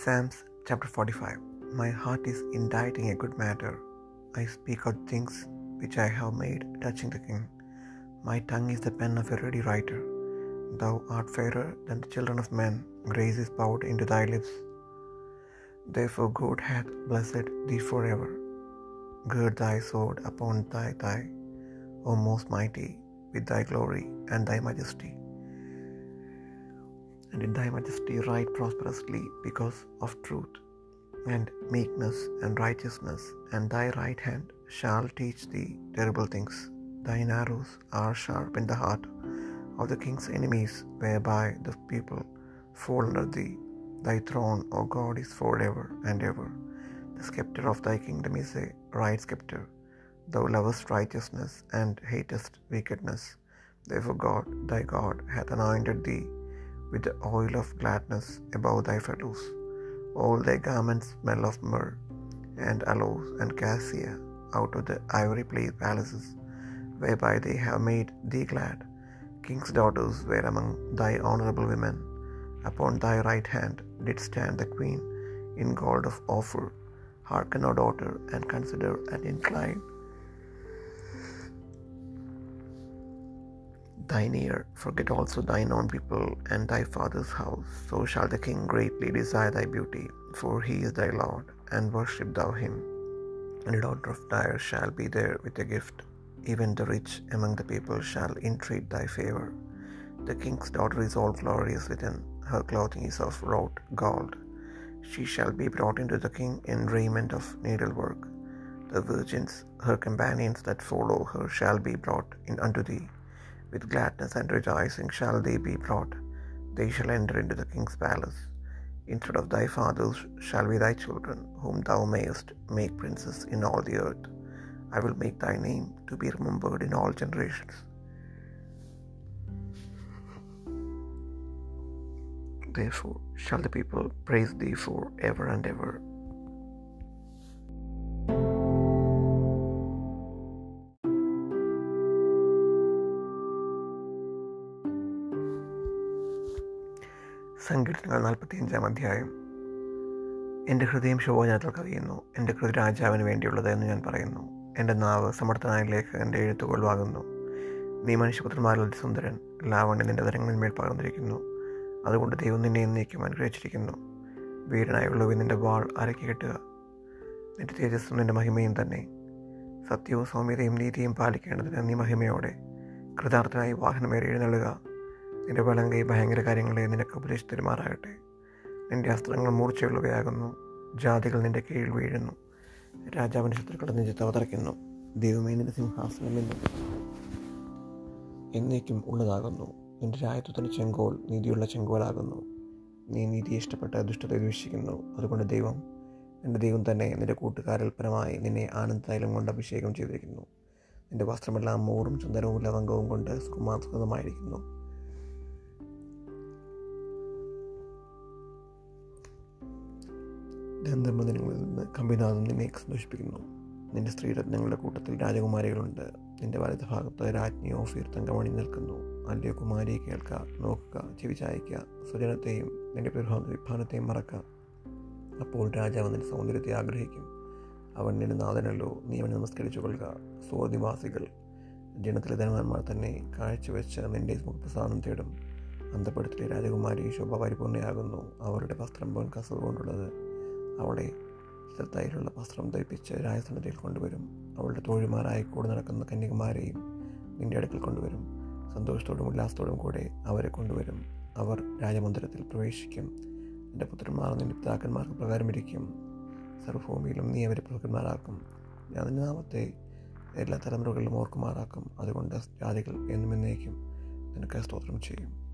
Psalms chapter 45 My heart is inditing a good matter. I speak of things which I have made touching the king. My tongue is the pen of a ready writer. Thou art fairer than the children of men, grace is poured into thy lips. Therefore God hath blessed thee forever. Gird thy sword upon thy thigh, O most mighty, with thy glory and thy majesty. And in thy majesty ride prosperously because of truth, and meekness and righteousness, and thy right hand shall teach thee terrible things. Thine arrows are sharp in the heart of the king's enemies, whereby the people fall under thee. Thy throne, O God, is forever and ever. The scepter of thy kingdom is a right scepter. Thou lovest righteousness and hatest wickedness. Therefore God, thy God, hath anointed thee with the oil of gladness above thy fellows. All thy garments smell of myrrh and aloes and cassia out of the ivory palaces, whereby they have made thee glad. King's daughters were among thy honorable women. Upon thy right hand did stand the queen in gold of Ophir. Hearken, O daughter, and consider and incline thine ear. Forget also thine own people and thy father's house. So shall the king greatly desire thy beauty, for he is thy Lord, and worship thou him. And a daughter of Tyre shall be there with a gift. Even the rich among the people shall entreat thy favor. The king's daughter is all glorious within, her clothing is of wrought gold. She shall be brought into the king in raiment of needlework. The virgins, her companions that follow her, shall be brought in unto thee. With gladness and rejoicing shall they be brought. They shall enter into the king's palace. Instead of thy fathers shall be thy children, whom thou mayest make princes in all the earth. I will make thy name to be remembered in all generations. Therefore shall the people praise thee for ever and ever. സങ്കീർത്തനങ്ങൾ നാൽപ്പത്തിയഞ്ചാം അധ്യായം. എന്റെ ഹൃദയം ശോഭനത്തിൽ കവിയുന്നു. എന്റെ കൃതി രാജാവിന് വേണ്ടിയുള്ളത് എന്ന് ഞാൻ പറയുന്നു. എന്റെ നാവ് സമർത്ഥനായ ലേഖകന്റെ എഴുത്തുകൊള്ളുവാകുന്നു നീ മനുഷ്യപുത്രന്മാരിൽ സുന്ദരൻ ലാവണ്യ നിന്റെ തരങ്ങളിന്മേൽ പകർന്നിരിക്കുന്നു. അതുകൊണ്ട് ദൈവം നിന്നെ എന്നേക്കും അനുഗ്രഹിച്ചിരിക്കുന്നു. വീരനായുള്ളവ നിന്റെ വാൾ അരക്കി കെട്ടുക. നിന്റെ തേജസ്സും നിന്റെ മഹിമയും തന്നെ. സത്യവും സൗമ്യതയും നീതിയും പാലിക്കേണ്ടതിന് നീ മഹിമയോടെ കൃതാർത്ഥനായി വാഹനമേറി എഴുന്നള്ളുക. നിന്റെ കൈ ഭയങ്കര കാര്യങ്ങളെ നിനക്ക് ഉപദേശിച്ച് തെരുമാറാകട്ടെ നിന്റെ അസ്ത്രങ്ങൾ മൂർച്ചയുള്ളവയാകുന്നു. ജാതികൾ നിന്റെ കീഴിൽ വീഴുന്നു. രാജാവിന്റെ ശത്രുക്കളുടെ നെഞ്ചത്ത് അവതറിക്കുന്നു ദൈവമേ നിന്റെ സിംഹാസനം എന്നും എന്നേക്കും ഉള്ളതാകുന്നു. നിന്റെ രാജ്യത്വത്തിന്റെ ചെങ്കോൽ നീതിയുള്ള ചെങ്കോലാകുന്നു. നീ നീതി ഇഷ്ടപ്പെട്ട ദുഷ്ടത ദ്വേഷിക്കുന്നു. അതുകൊണ്ട് ദൈവം നിന്റെ ദൈവം തന്നെ നിന്റെ കൂട്ടുകാരിൽ പരമായി നിന്നെ ആനന്ദതൈലം കൊണ്ട് അഭിഷേകം ചെയ്തിരിക്കുന്നു. നിന്റെ വസ്ത്രമെല്ലാം മൂറും ചന്ദനവും ലവംഗവും കൊണ്ട് സുഖമാസ്കൃതമായിരിക്കുന്നു ഗന്ധർമ്മദിനങ്ങളിൽ നിന്ന് കമ്പിനാഥം നിന്നെ സന്തോഷിപ്പിക്കുന്നു. നിന്റെ സ്ത്രീരത്നങ്ങളുടെ കൂട്ടത്തിൽ രാജകുമാരികളുണ്ട്. നിന്റെ വലത് ഭാഗത്ത് രാജ്ഞി ഓഫീർ തങ്കമണി നിൽക്കുന്നു. അല്ലയോ കുമാരിയെ കേൾക്കുക നോക്കുക ചെവി ചായ്ക്കുക സ്വജനത്തെയും നിന്റെ വിഭാനത്തെയും മറക്കുക അപ്പോൾ രാജാവ് നിന്റെ സൗന്ദര്യത്തെ ആഗ്രഹിക്കും. അവൻ നിന്റെ നാഥനല്ലോ നീ അവനെ നമസ്കരിച്ചു കൊള്ളുക. സ്വനിവാസികൾ ജനത്തിലെ ധനവാന്മാർ തന്നെ കാഴ്ചവെച്ച് നിന്റെ മുഖപ്രസാദം തേടും. അന്തപ്പെടുത്തിലെ രാജകുമാരി ശോഭ പരിപൂർണയാകുന്നു അവരുടെ വസ്ത്രം പോൻ കസവ് കൊണ്ടുള്ളത് അവളെ ചിത്രത്തായിലുള്ള വസ്ത്രം ധരിപ്പിച്ച് രാജസന്നിധിയിൽ കൊണ്ടുവരും. അവളുടെ തോഴിമാരായി കൂടെ നടക്കുന്ന കന്യകുമാരെയും നിന്റെ അടുക്കൽ കൊണ്ടുവരും. സന്തോഷത്തോടും ഉല്ലാസത്തോടും കൂടെ അവരെ കൊണ്ടുവരും. അവർ രാജമന്ദിരത്തിൽ പ്രവേശിക്കും. നിന്റെ പുത്രന്മാർ നിന്റെ പിതാക്കന്മാർക്ക് പ്രകാരമിരിക്കും സർവഭൂമിയിലും നീ അവരെ പ്രഭുക്കന്മാരാക്കും ഞാൻ നിന്റെ നാമത്തെ എല്ലാ തലമുറകളിലും ഓർക്കുമാറാക്കും. അതുകൊണ്ട് ജാതികൾ എന്നും എന്നേക്കും നിനക്ക് സ്തോത്രം ചെയ്യും.